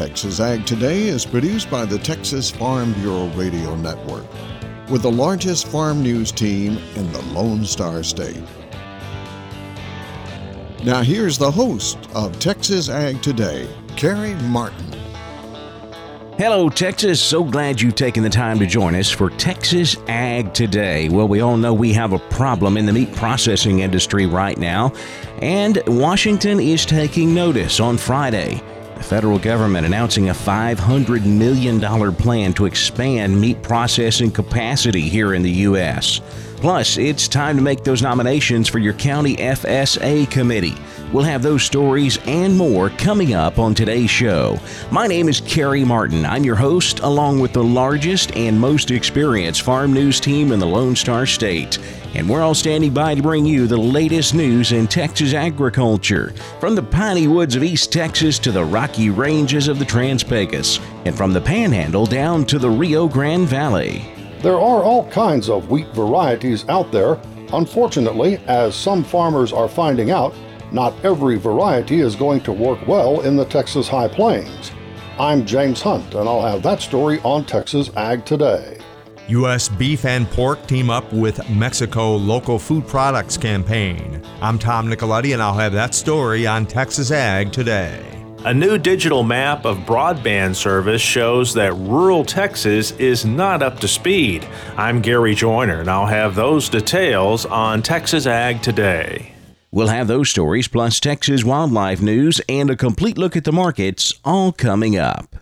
Texas Ag Today is produced by the Texas Farm Bureau Radio Network, with the largest farm news team in the Lone Star State. Now, here's the host of Texas Ag Today, Carey Martin. Hello, Texas. So glad you've taken the time to join us for Texas Ag Today. Well, we all know we have a problem in the meat processing industry right now, and Washington is taking notice on Friday. The federal government announcing a $500 million plan to expand meat processing capacity here in the U.S. Plus, it's time to make those nominations for your county FSA committee. We'll have those stories and more coming up on today's show. My name is Carey Martin. I'm your host, along with the largest and most experienced farm news team in the Lone Star State. And we're all standing by to bring you the latest news in Texas agriculture, from the piney woods of East Texas to the rocky ranges of the Trans Pecos, and from the Panhandle down to the Rio Grande Valley. There are all kinds of wheat varieties out there. Unfortunately, as some farmers are finding out, not every variety is going to work well in the Texas High Plains. I'm James Hunt, and I'll have that story on Texas Ag Today. U.S. beef and pork team up with Mexico Local Food Products Campaign. I'm Tom Nicoletti, and I'll have that story on Texas Ag Today. A new digital map of broadband service shows that rural Texas is not up to speed. I'm Gary Joiner, and I'll have those details on Texas Ag Today. We'll have those stories, plus Texas wildlife news and a complete look at the markets, all coming up.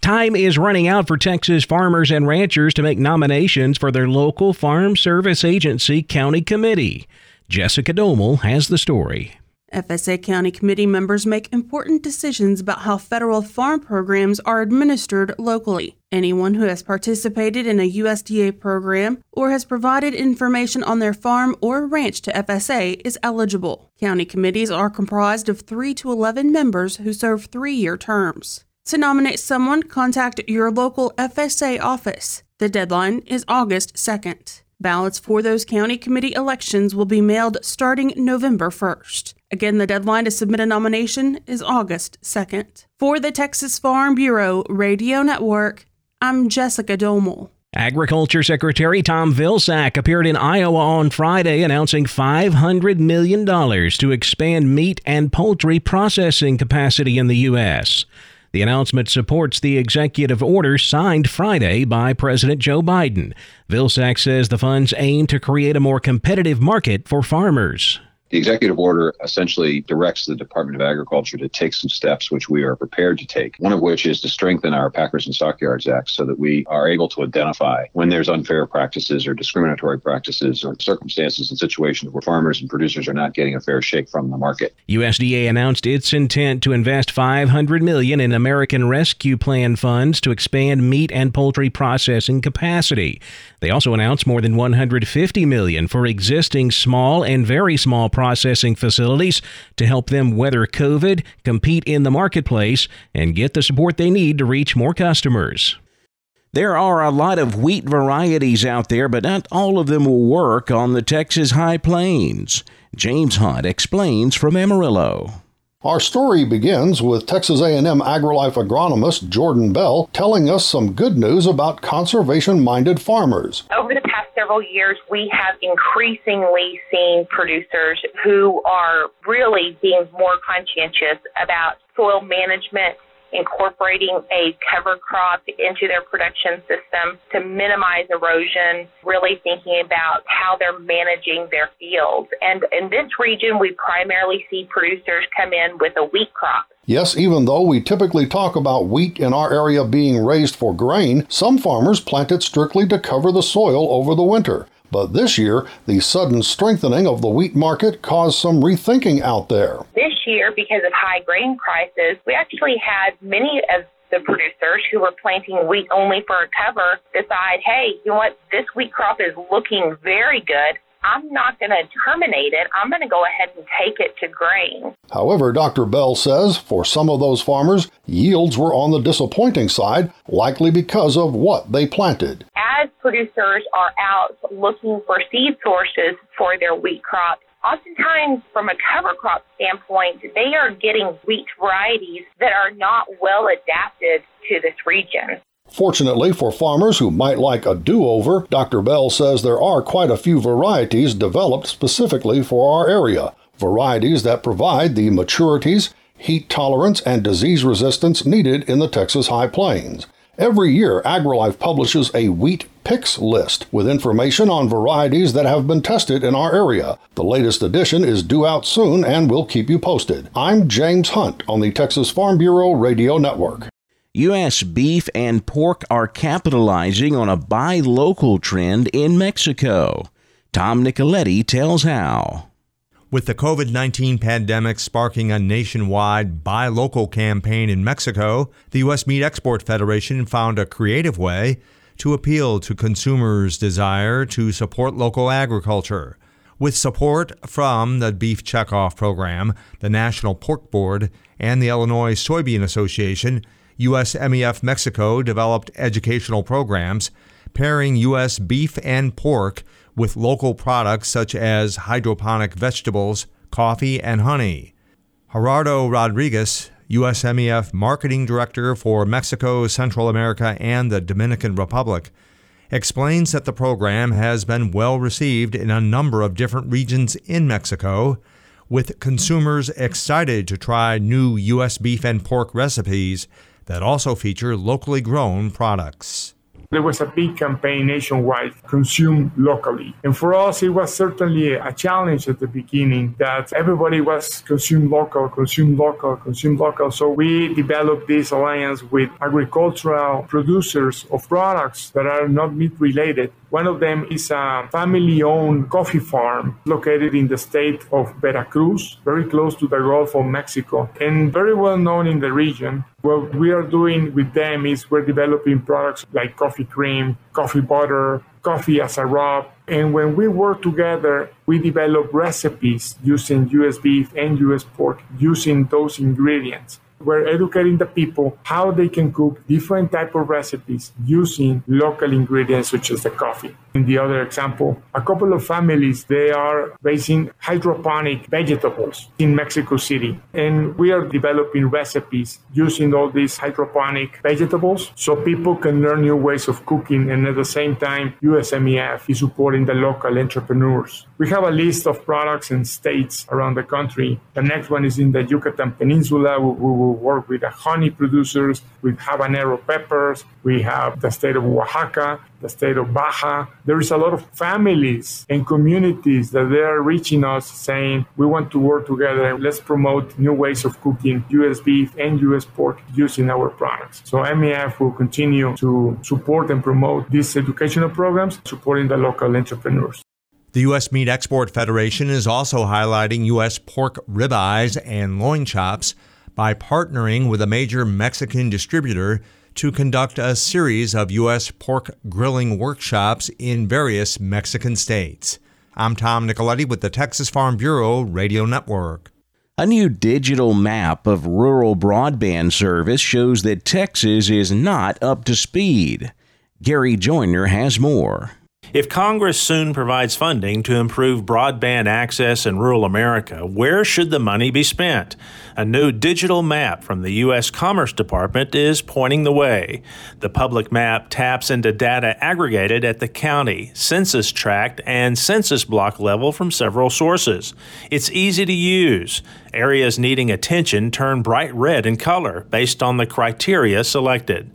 Time is running out for Texas farmers and ranchers to make nominations for their local Farm Service Agency County Committee. Jessica Domel has the story. FSA County Committee members make important decisions about how federal farm programs are administered locally. Anyone who has participated in a USDA program or has provided information on their farm or ranch to FSA is eligible. County committees are comprised of 3 to 11 members who serve three year terms. To nominate someone, contact your local FSA office. The deadline is August 2nd. Ballots for those county committee elections will be mailed starting November 1st. Again, the deadline to submit a nomination is August 2nd. For the Texas Farm Bureau Radio Network, I'm Jessica Domel. Agriculture Secretary Tom Vilsack appeared in Iowa on Friday announcing $500 million to expand meat and poultry processing capacity in the U.S. The announcement supports the executive order signed Friday by President Joe Biden. Vilsack says the funds aim to create a more competitive market for farmers. The executive order essentially directs the Department of Agriculture to take some steps which we are prepared to take. One of which is to strengthen our Packers and Stockyards Act so that we are able to identify when there's unfair practices or discriminatory practices or circumstances and situations where farmers and producers are not getting a fair shake from the market. USDA announced its intent to invest 500 million in American Rescue Plan funds to expand meat and poultry processing capacity. They also announced more than 150 million for existing small and very small processing facilities to help them weather COVID, compete in the marketplace, and get the support they need to reach more customers. There are a lot of wheat varieties out there, but not all of them will work on the Texas High Plains. James Hunt explains from Amarillo. Our story begins with Texas A&M AgriLife agronomist Jordan Bell telling us some good news about conservation-minded farmers. Over the past several years, we have increasingly seen producers who are really being more conscientious about soil management incorporating a cover crop into their production system to minimize erosion, really thinking about how they're managing their fields. And in this region, we primarily see producers come in with a wheat crop. Yes, even though we typically talk about wheat in our area being raised for grain, some farmers plant it strictly to cover the soil over the winter. But this year, the sudden strengthening of the wheat market caused some rethinking out there. This year, because of high grain prices, we actually had many of the producers who were planting wheat only for a cover decide, hey, you know what, this wheat crop is looking very good. I'm not going to terminate it. I'm going to go ahead and take it to grain. However, Dr. Bell says for some of those farmers, yields were on the disappointing side, likely because of what they planted. As producers are out looking for seed sources for their wheat crop, oftentimes from a cover crop standpoint, they are getting wheat varieties that are not well adapted to this region. Fortunately for farmers who might like a do over, Dr. Bell says there are quite a few varieties developed specifically for our area. Varieties that provide the maturities, heat tolerance, and disease resistance needed in the Texas High Plains. Every year, AgriLife publishes a wheat picks list with information on varieties that have been tested in our area. The latest edition is due out soon and we'll keep you posted. I'm James Hunt on the Texas Farm Bureau Radio Network. U.S. beef and pork are capitalizing on a buy local trend in Mexico. Tom Nicoletti tells how. With the COVID 19 pandemic sparking a nationwide buy local campaign in Mexico, the U.S. Meat Export Federation found a creative way to appeal to consumers' desire to support local agriculture. With support from the Beef Checkoff Program, the National Pork Board, and the Illinois Soybean Association, USMEF Mexico developed educational programs pairing U.S. beef and pork with local products such as hydroponic vegetables, coffee, and honey. Gerardo Rodriguez, USMEF Marketing Director for Mexico, Central America, and the Dominican Republic, explains that the program has been well received in a number of different regions in Mexico, with consumers excited to try new U.S. beef and pork recipes that also feature locally grown products. There was a big campaign nationwide, consume locally. And for us, it was certainly a challenge at the beginning that everybody was consume local, consume local, consume local. So we developed this alliance with agricultural producers of products that are not meat related. One of them is a family owned coffee farm located in the state of Veracruz, very close to the Gulf of Mexico, and very well known in the region. What we are doing with them is we're developing products like coffee cream, coffee butter, coffee as a rub. And when we work together, we develop recipes using US beef and US pork using those ingredients. We're educating the people how they can cook different type of recipes using local ingredients such as the coffee. In the other example, a couple of families they are raising hydroponic vegetables in Mexico City, and we are developing recipes using all these hydroponic vegetables so people can learn new ways of cooking, and at the same time, USMEF is supporting the local entrepreneurs. We have a list of products and states around the country. The next one is in the Yucatan Peninsula. We, will work with the honey producers, with habanero peppers. We have the state of Oaxaca, the state of Baja. There is a lot of families and communities that they are reaching us saying, we want to work together and let's promote new ways of cooking US beef and US pork using our products. So MEF will continue to support and promote these educational programs, supporting the local entrepreneurs. The U.S. Meat Export Federation is also highlighting U.S. pork ribeyes and loin chops by partnering with a major Mexican distributor to conduct a series of U.S. pork grilling workshops in various Mexican states. I'm Tom Nicoletti with the Texas Farm Bureau Radio Network. A new digital map of rural broadband service shows that Texas is not up to speed. Gary Joiner has more. If Congress soon provides funding to improve broadband access in rural America, where should the money be spent? A new digital map from the U.S. Commerce Department is pointing the way. The public map taps into data aggregated at the county, census tract, and census block level from several sources. It's easy to use. Areas needing attention turn bright red in color based on the criteria selected.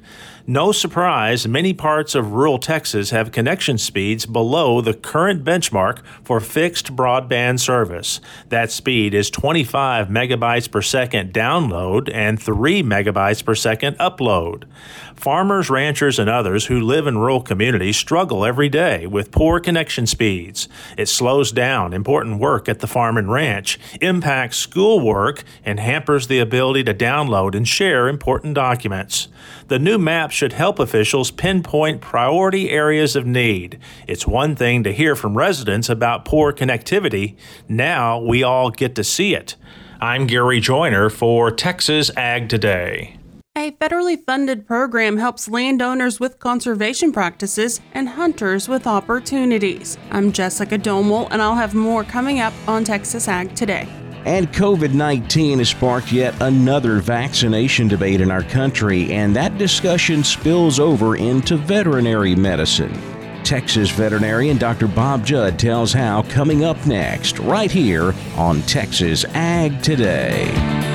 No surprise, many parts of rural Texas have connection speeds below the current benchmark for fixed broadband service. That speed is 25 megabytes per second download and 3 megabytes per second upload. Farmers, ranchers, and others who live in rural communities struggle every day with poor connection speeds. It slows down important work at the farm and ranch, impacts schoolwork, and hampers the ability to download and share important documents. The new map should help officials pinpoint priority areas of need. It's one thing to hear from residents about poor connectivity. Now we all get to see it. I'm Gary Joiner for Texas Ag Today. A federally funded program helps landowners with conservation practices and hunters with opportunities. I'm Jessica Domel, and I'll have more coming up on Texas Ag Today. And COVID 19 has sparked yet another vaccination debate in our country, and that discussion spills over into veterinary medicine. Texas veterinarian Dr. Bob Judd tells how coming up next, right here on Texas Ag Today.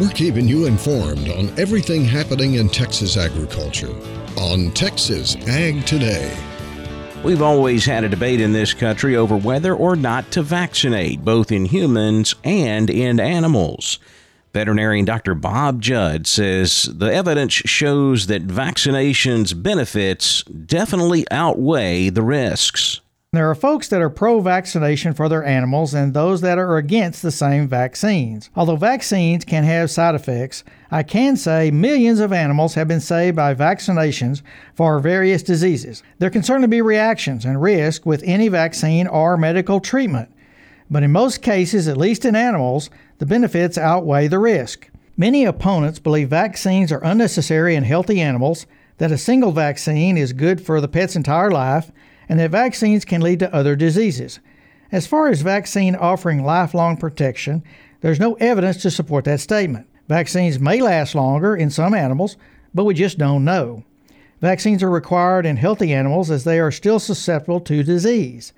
We're keeping you informed on everything happening in Texas agriculture on Texas Ag Today. We've always had a debate in this country over whether or not to vaccinate, both in humans and in animals. Veterinarian Dr. Bob Judd says the evidence shows that vaccination's benefits definitely outweigh the risks. There are folks that are pro vaccination for their animals and those that are against the same vaccines. Although vaccines can have side effects, I can say millions of animals have been saved by vaccinations for various diseases. There can certainly be reactions and risk with any vaccine or medical treatment, but in most cases, at least in animals, the benefits outweigh the risk. Many opponents believe vaccines are unnecessary in healthy animals, that a single vaccine is good for the pet's entire life, and that vaccines can lead to other diseases. As far as vaccine offering lifelong protection, there's no evidence to support that statement. Vaccines may last longer in some animals, but we just don't know. Vaccines are required in healthy animals as they are still susceptible to disease.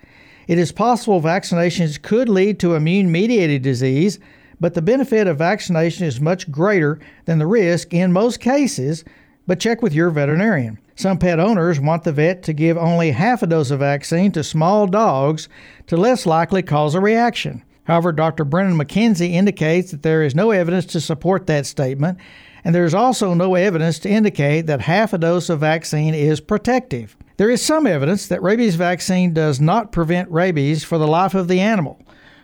It is possible vaccinations could lead to immune mediated disease, but the benefit of vaccination is much greater than the risk in most cases. But check with your veterinarian. Some pet owners want the vet to give only half a dose of vaccine to small dogs to less likely cause a reaction. However, Dr. Brennen McKenzie indicates that there is no evidence to support that statement, and there is also no evidence to indicate that half a dose of vaccine is protective. There is some evidence that rabies vaccine does not prevent rabies for the life of the animal.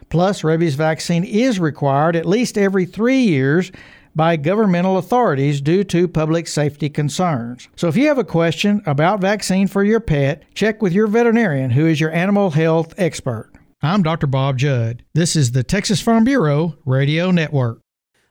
Plus, rabies vaccine is required at least every three years by governmental authorities due to public safety concerns. So if you have a question about vaccine for your pet, check with your veterinarian who is your animal health expert. I'm Dr. Bob Judd. This is the Texas Farm Bureau Radio Network.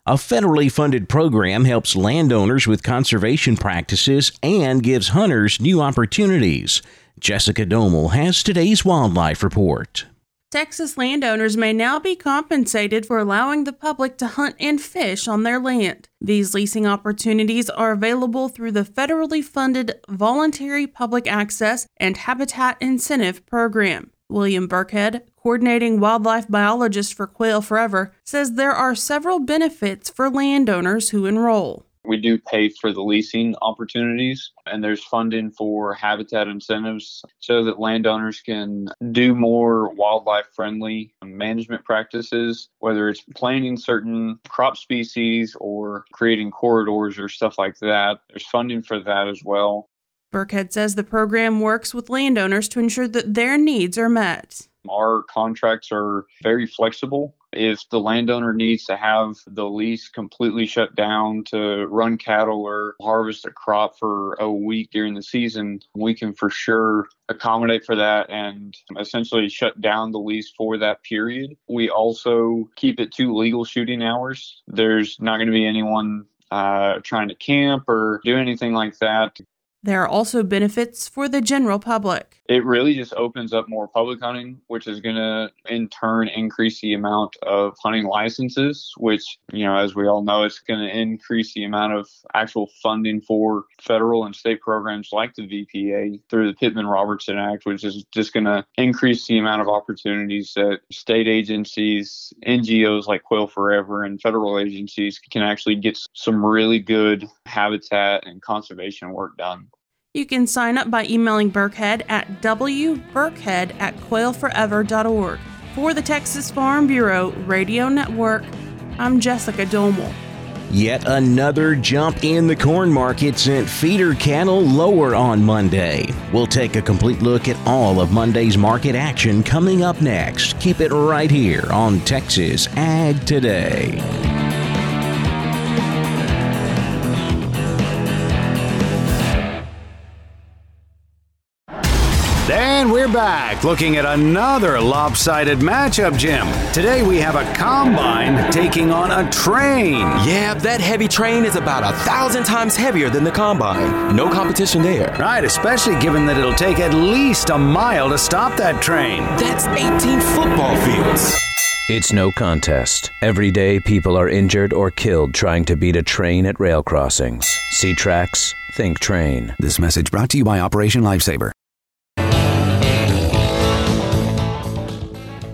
A federally funded program helps landowners with conservation practices and gives hunters new opportunities. Jessica Domel has today's wildlife report. Texas landowners may now be compensated for allowing the public to hunt and fish on their land. These leasing opportunities are available through the federally funded Voluntary Public Access and Habitat Incentive Program. William Burkhead, coordinating wildlife biologist for Quail Forever, says there are several benefits for landowners who enroll. We do pay for the leasing opportunities, and there's funding for habitat incentives so that landowners can do more wildlife friendly management practices, whether it's planting certain crop species or creating corridors or stuff like that. There's funding for that as well. Burkhead says the program works with landowners to ensure that their needs are met. Our contracts are very flexible If the landowner needs to have the lease completely shut down to run cattle or harvest a crop for a week during the season, we can for sure accommodate for that and essentially shut down the lease for that period. We also keep it to legal shooting hours. There's not going to be anyone uh, trying to camp or do anything like that. There are also benefits for the general public. It really just opens up more public hunting, which is going to in turn increase the amount of hunting licenses, which, you know, as we all know, it's going to increase the amount of actual funding for federal and state programs like the VPA through the Pittman Robertson Act, which is just going to increase the amount of opportunities that state agencies, NGOs like Quail Forever, and federal agencies can actually get some really good habitat and conservation work done. You can sign up by emailing Burkhead at wburkhead at quailforever.org. For the Texas Farm Bureau Radio Network, I'm Jessica Domel. Yet another jump in the corn market sent feeder cattle lower on Monday. We'll take a complete look at all of Monday's market action coming up next. Keep it right here on Texas Ag Today. Back looking at another lopsided matchup, Jim. Today we have a combine taking on a train. Yeah, that heavy train is about a thousand times heavier than the combine. No competition there. Right, especially given that it'll take at least a mile to stop that train. That's 18 football fields. It's no contest. Every day, people are injured or killed trying to beat a train at rail crossings. See tracks, think train. This message brought to you by Operation Lifesaver.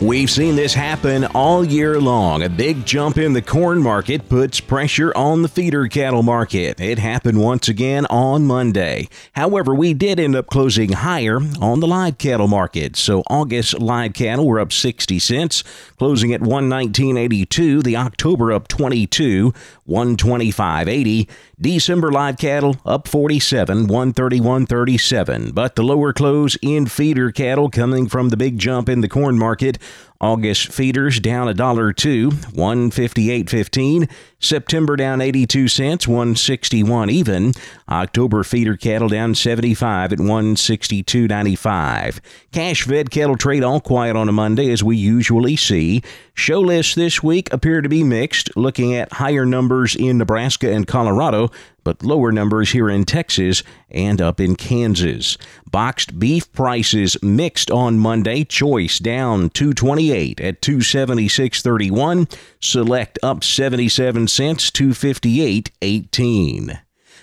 We've seen this happen all year long. A big jump in the corn market puts pressure on the feeder cattle market. It happened once again on Monday. However, we did end up closing higher on the live cattle market. So August live cattle were up 60 cents, closing at 119.82. The October up 22, 125.80. December live cattle up 47, 131.37. But the lower close in feeder cattle coming from the big jump in the corn market August feeders down a dollar two, 158.15. September down 82 cents, 161 even. October feeder cattle down 75 at 162.95. Cash fed cattle trade all quiet on a Monday as we usually see. Show lists this week appear to be mixed, looking at higher numbers in Nebraska and Colorado, but lower numbers here in Texas and up in Kansas. Boxed beef prices mixed on Monday. Choice down 228 at 276.31. Select up 77 cents, 258.18.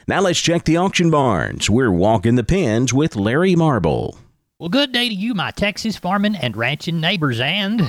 Now let's check the auction barns. We're walking the pens with Larry Marble. Well, good day to you, my Texas farming and ranching neighbors, and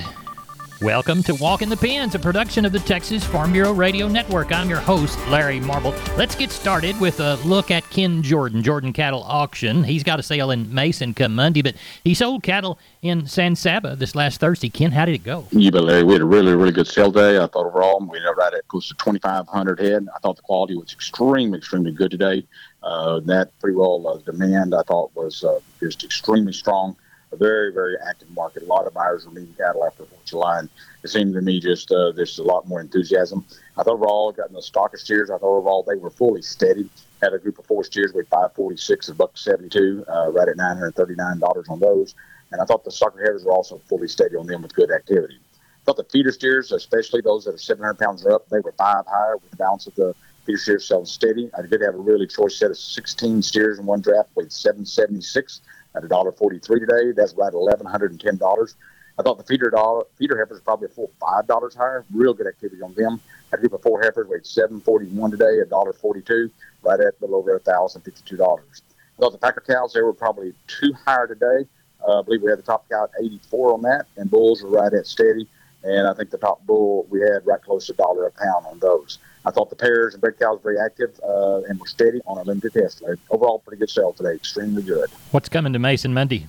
Welcome to Walk in the Pens, a production of the Texas Farm Bureau Radio Network. I'm your host, Larry Marble. Let's get started with a look at Ken Jordan, Jordan Cattle Auction. He's got a sale in Mason come Monday, but he sold cattle in San Saba this last Thursday. Ken, how did it go? Yeah, but Larry, we had a really, really good sale day. I thought overall we up right at close to 2,500 head. I thought the quality was extremely, extremely good today. Uh, that pretty well uh, demand I thought was uh, just extremely strong a very, very active market. A lot of buyers were meeting cattle after 4th of July, and it seemed to me just uh, there's a lot more enthusiasm. I thought overall, got in the stocker steers, I thought overall they were fully steady. Had a group of four steers with 546 and buck 72, uh, right at $939 on those. And I thought the stocker headers were also fully steady on them with good activity. I thought the feeder steers, especially those that are 700 pounds or up, they were five higher with the balance of the feeder steers selling steady. I did have a really choice set of 16 steers in one draft, weighed 776 at a dollar forty-three today. That's ten dollars. I thought the feeder dollar, feeder heifers probably a full five dollars higher. Real good activity on them. A group of four heifers weighed seven forty-one today, a dollar forty-two, right at a little over a thousand fifty-two dollars. I thought the packer cows they were probably two higher today. Uh, I believe we had the top cow at 84 on that, and bulls were right at steady. And I think the top bull we had right close to a dollar a pound on those. I thought the pairs and bred cows were very active uh, and were steady on our limited test. Overall, pretty good sale today. Extremely good. What's coming to Mason Monday?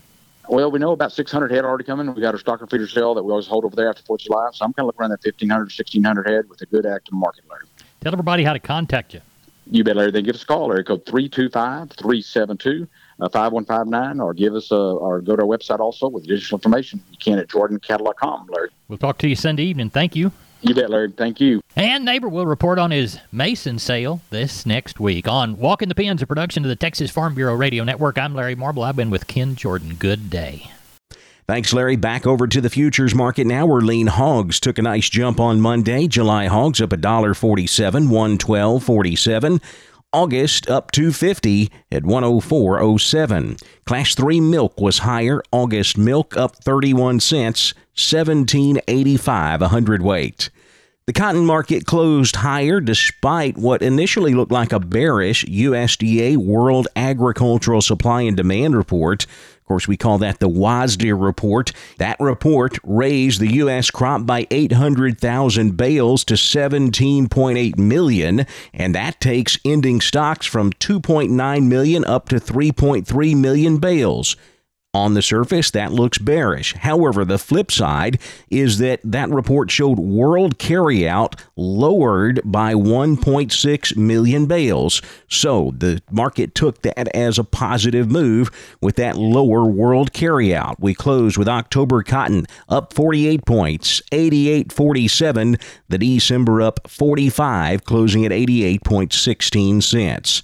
Well, we know about 600 head already coming. We got our stocker feeder sale that we always hold over there after 4th of July. So I'm kind of looking around that 1,500, 1,600 head with a good active market, Larry. Tell everybody how to contact you. You bet, Larry. Then give us a call, Larry code 325 372 uh, 5159 or give us a, or go to our website also with additional information. You can at jordancattle.com, Larry. We'll talk to you Sunday evening. Thank you. You bet, Larry. Thank you. And Neighbor will report on his Mason sale this next week on Walking the Pens, a production of the Texas Farm Bureau Radio Network. I'm Larry Marble. I've been with Ken Jordan. Good day. Thanks, Larry. Back over to the futures market now, where lean hogs took a nice jump on Monday. July hogs up $1.47, 112.47. August up 250 at 104.07. Class 3 milk was higher. August milk up 31 cents, 17.85 a hundredweight. The cotton market closed higher despite what initially looked like a bearish USDA World Agricultural Supply and Demand report. Of course, we call that the WASDE report. That report raised the U.S. crop by 800,000 bales to 17.8 million, and that takes ending stocks from 2.9 million up to 3.3 million bales. On the surface, that looks bearish. However, the flip side is that that report showed world carryout lowered by 1.6 million bales. So the market took that as a positive move with that lower world carryout. We closed with October cotton up 48 points, 88.47. The December up 45, closing at 88.16 cents.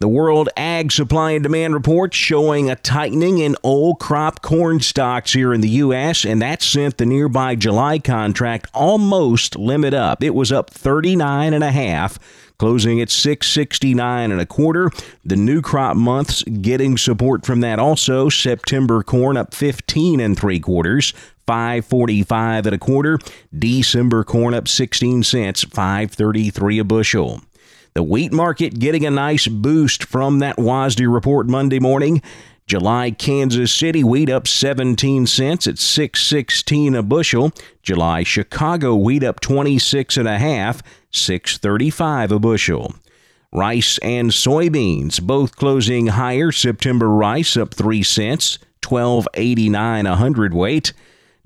The World Ag Supply and Demand Report showing a tightening in old crop corn stocks here in the U.S., and that sent the nearby July contract almost limit up. It was up 39 and a half closing at 669 and a quarter. The new crop months getting support from that also. September corn up 15 and three quarters. 545 and a quarter. December corn up 16 cents, 533 a bushel. The wheat market getting a nice boost from that WASDE report Monday morning. July Kansas City wheat up 17 cents at 616 a bushel. July Chicago wheat up 26 and a half, 635 a bushel. Rice and soybeans both closing higher. September rice up 3 cents, 1289 a hundredweight.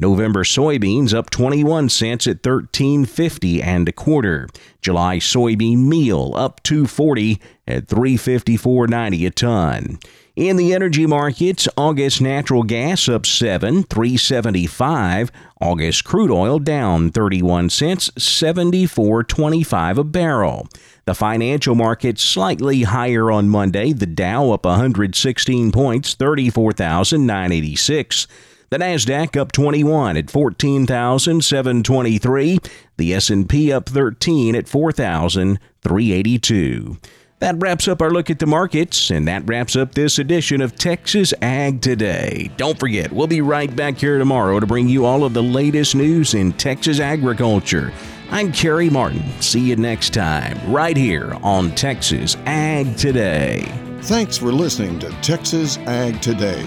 November soybeans up 21 cents at 13.50 and a quarter. July soybean meal up 240 at 354.90 a ton. In the energy markets, August natural gas up 7, 375. August crude oil down 31 cents, 74.25 a barrel. The financial markets slightly higher on Monday. The Dow up 116 points, 34,986. The Nasdaq up 21 at 14,723. The S&P up 13 at 4,382. That wraps up our look at the markets, and that wraps up this edition of Texas Ag Today. Don't forget, we'll be right back here tomorrow to bring you all of the latest news in Texas agriculture. I'm Carey Martin. See you next time, right here on Texas Ag Today. Thanks for listening to Texas Ag Today.